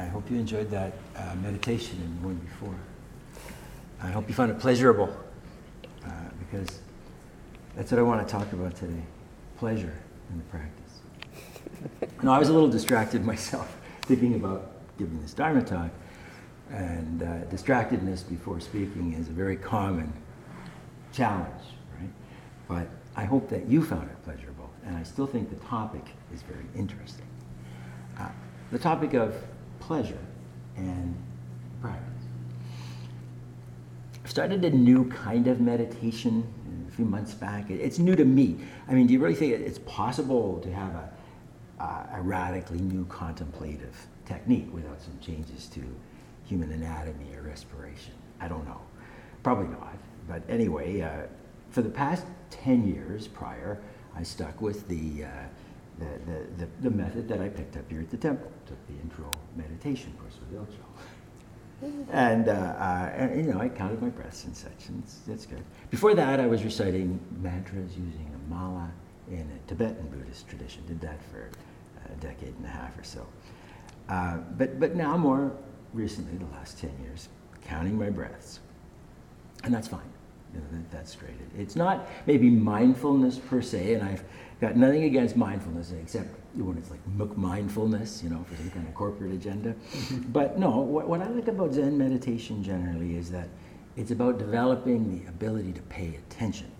I hope you enjoyed that uh, meditation and the one before. I hope you found it pleasurable uh, because that's what I want to talk about today pleasure in the practice. no, I was a little distracted myself thinking about giving this Dharma talk, and uh, distractedness before speaking is a very common challenge, right? But I hope that you found it pleasurable, and I still think the topic is very interesting. Uh, the topic of pleasure and practice. I've started a new kind of meditation a few months back. It's new to me. I mean, do you really think it's possible to have a, a radically new contemplative technique without some changes to human anatomy or respiration? I don't know. Probably not. But anyway, uh, for the past 10 years prior, I stuck with the, uh, the, the, the, the, method that I picked up here at the temple. Took the intro meditation course with and, uh, uh, you know, I counted my breaths and such, and it's, good. Before that, I was reciting mantras using a mala in a Tibetan Buddhist tradition. Did that for a decade and a half or so. Uh, but, but now, more recently, the last 10 years, counting my breaths. And that's fine. That, that's great. It, it's not maybe mindfulness per se, and I've got nothing against mindfulness except when it's like mindfulness, you know, for some kind of corporate agenda. Mm-hmm. But no, what, what I like about Zen meditation generally is that it's about developing the ability to pay attention.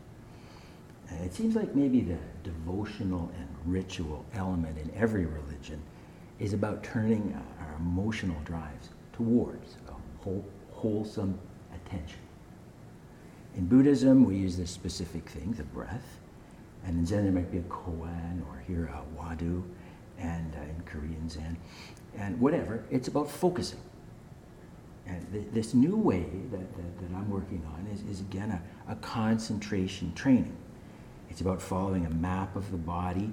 And it seems like maybe the devotional and ritual element in every religion is about turning our emotional drives towards a whole, wholesome attention. In Buddhism, we use this specific thing, the breath. And in Zen, there might be a koan or here a hwadu, and uh, in Korean Zen, and whatever. It's about focusing. And th- this new way that, that, that, I'm working on is, is again a, a concentration training. It's about following a map of the body,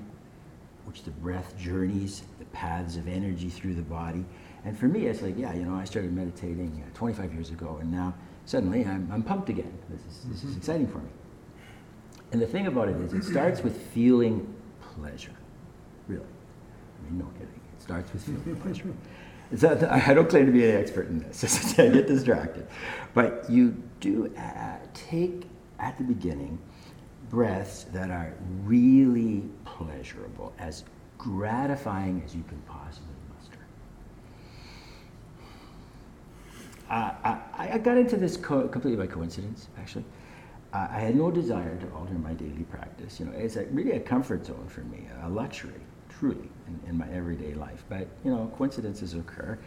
which the breath journeys, the paths of energy through the body. And for me, it's like, yeah, you know, I started meditating uh, 25 years ago, and now suddenly I'm, I'm pumped again. This is, this is exciting for me. And the thing about it is, it starts with feeling pleasure. Really. I mean, no kidding. It starts with feeling pleasure. So I don't claim to be an expert in this. I get distracted. But you do uh, take at the beginning breaths that are really pleasurable, as gratifying as you can possibly muster. I, I, got into this co- completely by coincidence, actually I had no desire to alter my daily practice. You know, it's a, really a comfort zone for me, a luxury, truly, in, in, my everyday life. But you know, coincidences occur.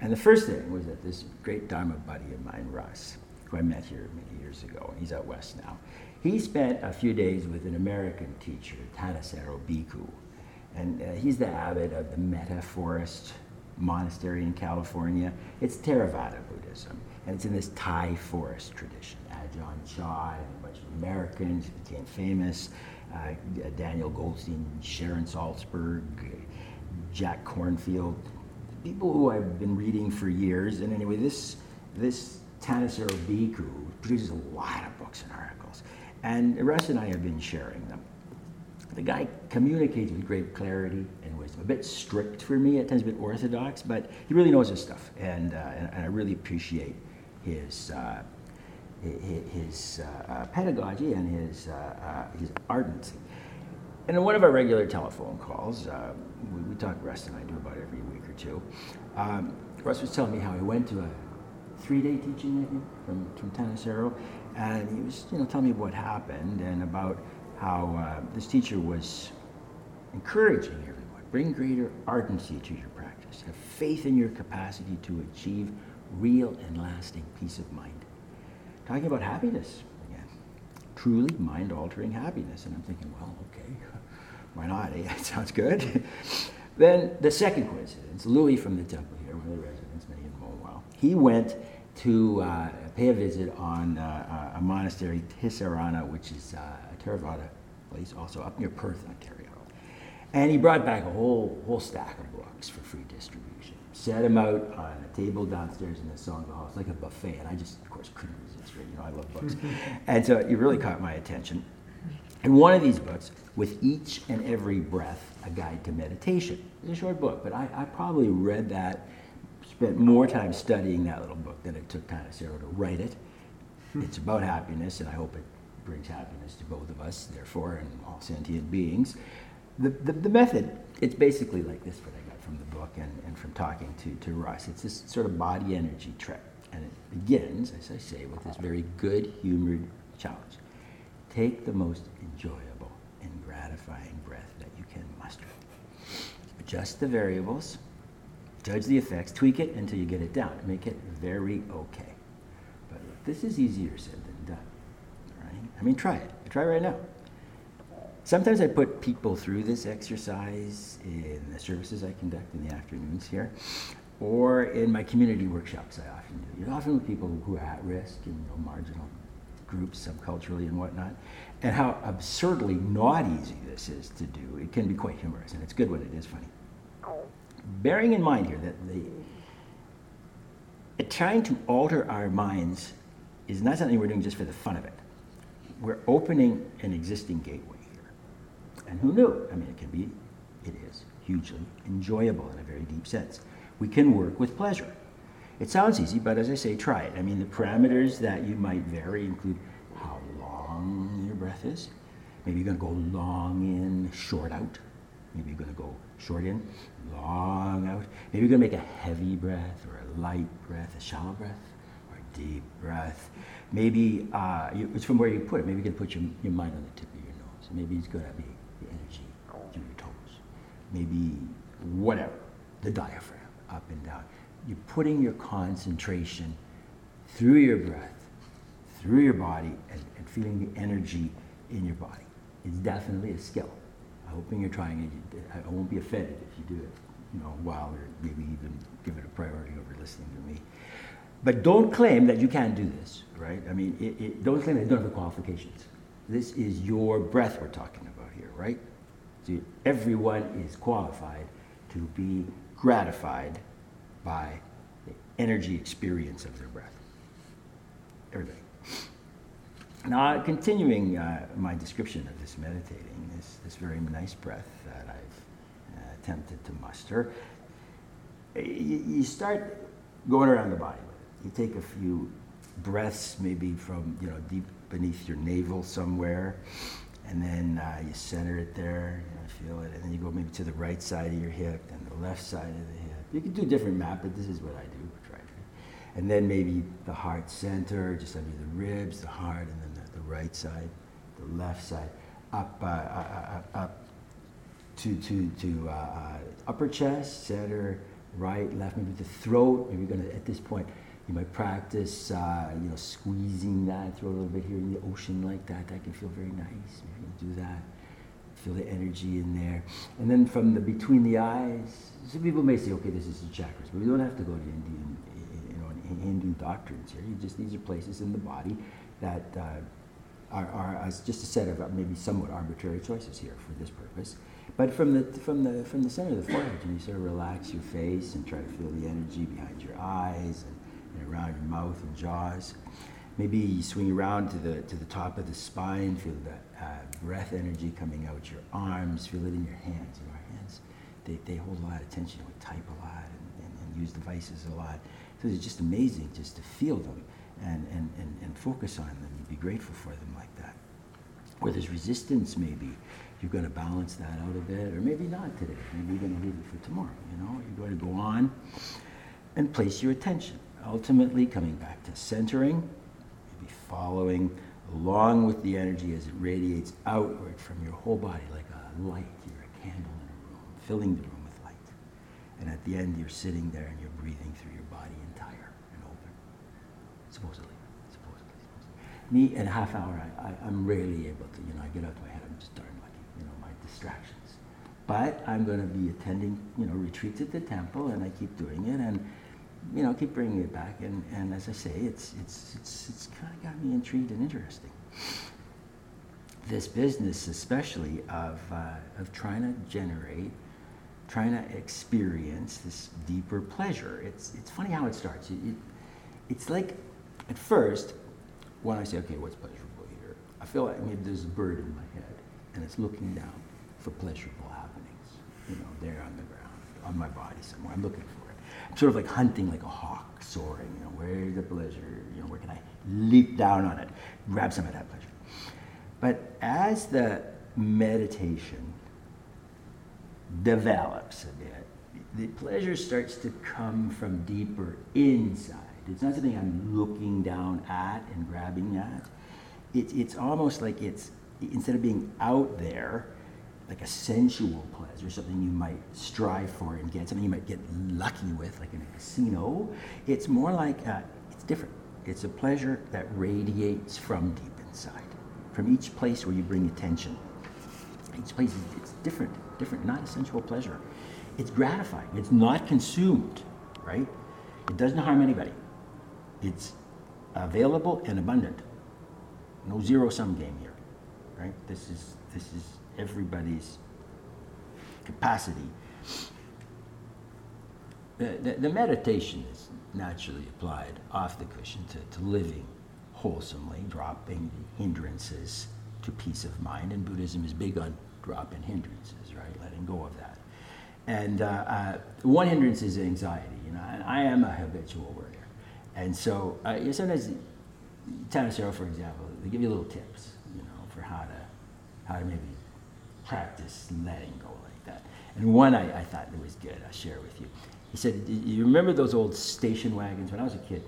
And the first thing was that this great Dharma buddy of mine, Russ, who I met here many years ago, and he's out west now, he spent a few days with an American teacher, Thanissaro Bhikkhu. And uh, he's the abbot of the Metta Forest Monastery in California. It's Theravada Buddhism, and it's in this Thai forest tradition. Ajahn Chah and a bunch of Americans became famous. Uh, Daniel Goldstein, Sharon Salzberg, Jack Kornfield, people who I've been reading for years. And anyway, this this Thanissaro Bhikkhu produces a lot of books and articles, and Russ and I have been sharing them. The guy communicates with great clarity and wisdom. A bit strict for me, at times a bit orthodox, but he really knows his stuff, and, uh, and, and I really appreciate his. Uh, his uh, uh, pedagogy and his, uh, his ardency. And in one of our regular telephone calls, we, we, talk, Russ and I do about every week or two, um, Russ was telling me how he went to a three-day teaching, think, from, from Thanissaro, and he was, you know, telling me what happened and about how uh, this teacher was encouraging everyone, bring greater ardency to your practice, have faith in your capacity to achieve real and lasting peace of mind talking about happiness again. Truly mind altering happiness. And I'm thinking, well, okay, why not? Eh? That sounds good. then the second coincidence Louis from the temple here, one of the residents, many of them know well, he went to uh, pay a visit on uh, a monastery, Tisarana, which is uh, a Theravada place, also up near Perth, Ontario. And he brought back a whole, whole stack of books for free distribution. Set them out on a table downstairs in the Sangha hall. It's like a buffet, and I just, of course, couldn't resist you know, I love books. and so it really caught my attention. And one of these books, with each and every breath, a guide to meditation. It's a short book, but I, I probably read that spent more time studying that little book than it took Thanissaro to write it. Hmm. It's about happiness, and I hope it brings happiness to both of us, therefore, and all sentient beings. The, the, the method, it's basically like this, what I got from the book and, and from talking to, to Russ. It's this sort of body energy trip. And it begins, as I say, with this uh-huh. very good humored challenge. Take the most enjoyable and gratifying breath that you can muster. Adjust the variables, judge the effects, tweak it until you get it down. Make it very okay. But this is easier said than done. Right? I mean, try it. Try it right now. Sometimes I put people through this exercise in the services I conduct in the afternoons here, or in my community workshops I often do. You know, often with people who are at risk and you know, marginal groups subculturally and whatnot, and how absurdly not easy this is to do. It can be quite humorous, and it's good when it is funny. Oh. Bearing in mind here that the trying to alter our minds is not something we're doing just for the fun of it. We're opening an existing gateway here. And who knew? I mean, it can be, it is hugely enjoyable in a very deep sense. We can work with pleasure. It sounds easy, but as I say, try it. I mean, the parameters that you might vary include how long your breath is. Maybe you're going to go long in, short out. Maybe you're going to go short in, long out. Maybe you're going to make a heavy breath or a light breath, a shallow breath or a deep breath. Maybe uh, it's from where you put it. Maybe you can put your, your mind on the tip of your nose. Maybe it's going to be the energy through your toes. Maybe whatever, the diaphragm, up and down. You're putting your concentration through your breath, through your body, and, and feeling the energy in your body. It's definitely a skill. Hoping you're trying it. I won't be offended if you do it, you know, while or maybe even give it a priority over listening to me. But don't claim that you can't do this, right? I mean, it, it, don't claim that you don't have the qualifications. This is your breath we're talking about here, right? So everyone is qualified to be gratified by the energy experience of their breath. Everybody. Now, continuing uh, my description of this meditating, this, this very nice breath that I've uh, attempted to muster, you, you, start going around the body. You take a few breaths, maybe from you know deep beneath your navel somewhere, and then uh, you center it there. You know, feel it, and then you go maybe to the right side of your hip, then the left side of the hip. You can do different map, but this is what I do. And then maybe the heart center, just under the ribs, the heart, and then right side, the left side, up, uh, uh, uh, up to, to, to uh, uh, upper chest, center, right, left, maybe the throat. Maybe you're gonna, at this point, you might practice, you know, squeezing that throat a little bit here in the ocean like that. That can feel very nice. Maybe do that. Feel the energy in there. And then from the between the eyes, some people may say, okay, this is the chakras, but we don't have to go to Indian, you know, Hindu doctrines here. You just these are places in the body that uh, are, are just a set of uh, maybe somewhat arbitrary choices here for this purpose. But from the, from the, from the center of the forehead, you sort of relax your face and try to feel the energy behind your eyes and, and around your mouth and jaws. Maybe you swing around to the, to the top of the spine, feel the uh, breath energy coming out your arms, feel it in your hands. You know, our hands, they, they hold a lot of tension. We type a lot and, and, and use devices a lot. So it's just amazing just to feel them and, and, and, and focus on them and be grateful for them like that. Where there's resistance, maybe you're going to balance that out a bit, or maybe not today. Maybe you're going to leave it for tomorrow. You know, you're going to go on and place your attention. Ultimately, coming back to centering, maybe following along with the energy as it radiates outward from your whole body like a light. You're a candle in a room, filling the room with light. And at the end, you're sitting there and you're breathing through supposedly. Supposedly, supposedly. Me, in a half hour, I, I, am rarely able to, you know, I get out of my head, I'm just darn lucky, you know, my distractions. But I'm going to be attending, you know, retreats at the temple, and I keep doing it, and, you know, keep bringing it back. And, and as I say, it's, it's, it's, it's kind of got me intrigued and interesting. This business, especially of, uh, of trying to generate trying to experience this deeper pleasure. It's, it's funny how it starts. It, it, it's like at first, when I say, okay, what's pleasurable here? I feel like maybe there's a bird in my head and it's looking down for pleasurable happenings, you know, there on the ground, on my body somewhere. I'm looking for it. I'm sort of like hunting like a hawk soaring. You know, where's the pleasure? You know, where can I leap down on it, grab some of that pleasure? But as the meditation develops a bit, the pleasure starts to come from deeper inside. It's not something I'm looking down at and grabbing at. It, it's almost like it's, instead of being out there, like a sensual pleasure, something you might strive for and get, something you might get lucky with, like in a casino, it's more like, uh, it's different. It's a pleasure that radiates from deep inside, from each place where you bring attention. Each place is it's different, different, not a sensual pleasure. It's gratifying. It's not consumed, right? It doesn't harm anybody. It's available and abundant. No zero sum game here, right? This is this is everybody's capacity. The, the, the meditation is naturally applied off the cushion to, to living wholesomely, dropping hindrances to peace of mind. And Buddhism is big on dropping hindrances, right? Letting go of that. And uh, uh, one hindrance is anxiety. You know, and I am a habitual worrier. And so uh, sometimes, Thanissaro, for example, they give you little tips, you know, for how to, how to maybe practice letting go like that. And one I, I thought that was good, I'll share with you. He said, you remember those old station wagons? When I was a kid,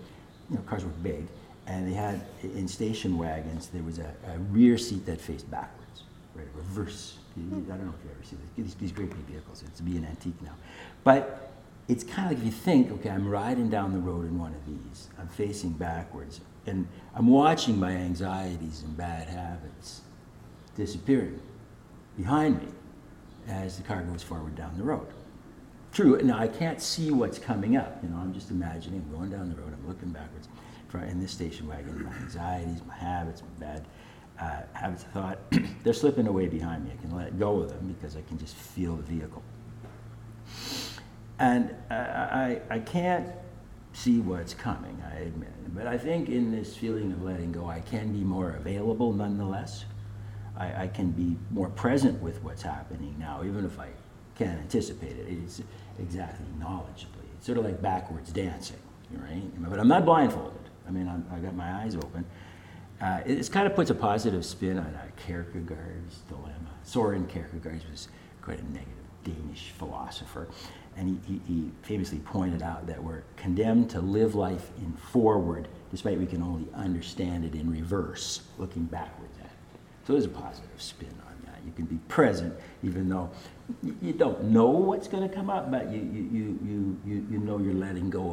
you know, cars were big, and they had, in station wagons, there was a, a rear seat that faced backwards, right, reverse. I don't know if you ever see these, these great big vehicles. It's be an antique now. But it's kind of like if you think, okay, I'm riding down the road in one of these, I'm facing backwards, and I'm watching my anxieties and bad habits disappearing behind me as the car goes forward down the road. True, now I can't see what's coming up. You know, I'm just imagining I'm going down the road, I'm looking backwards in this station wagon, my anxieties, my habits, my bad uh, habits of thought, they're slipping away behind me. I can let go of them because I can just feel the vehicle. And uh, I, I can't see what's coming, I admit. But I think in this feeling of letting go, I can be more available nonetheless. I, I can be more present with what's happening now, even if I can't anticipate it. It's exactly knowledgeably. It's sort of like backwards dancing, right? But I'm not blindfolded. I mean, I got my eyes open. Uh, it, it kind of puts a positive spin on uh, Kierkegaard's dilemma. Soren Kierkegaard was quite a negative Danish philosopher, and he, he, he, famously pointed out that we're condemned to live life in forward, despite we can only understand it in reverse, looking backwards at it. So there's a positive spin on that. You can be present, even though you don't know what's going to come up, but you, you, you, you, you know you're letting go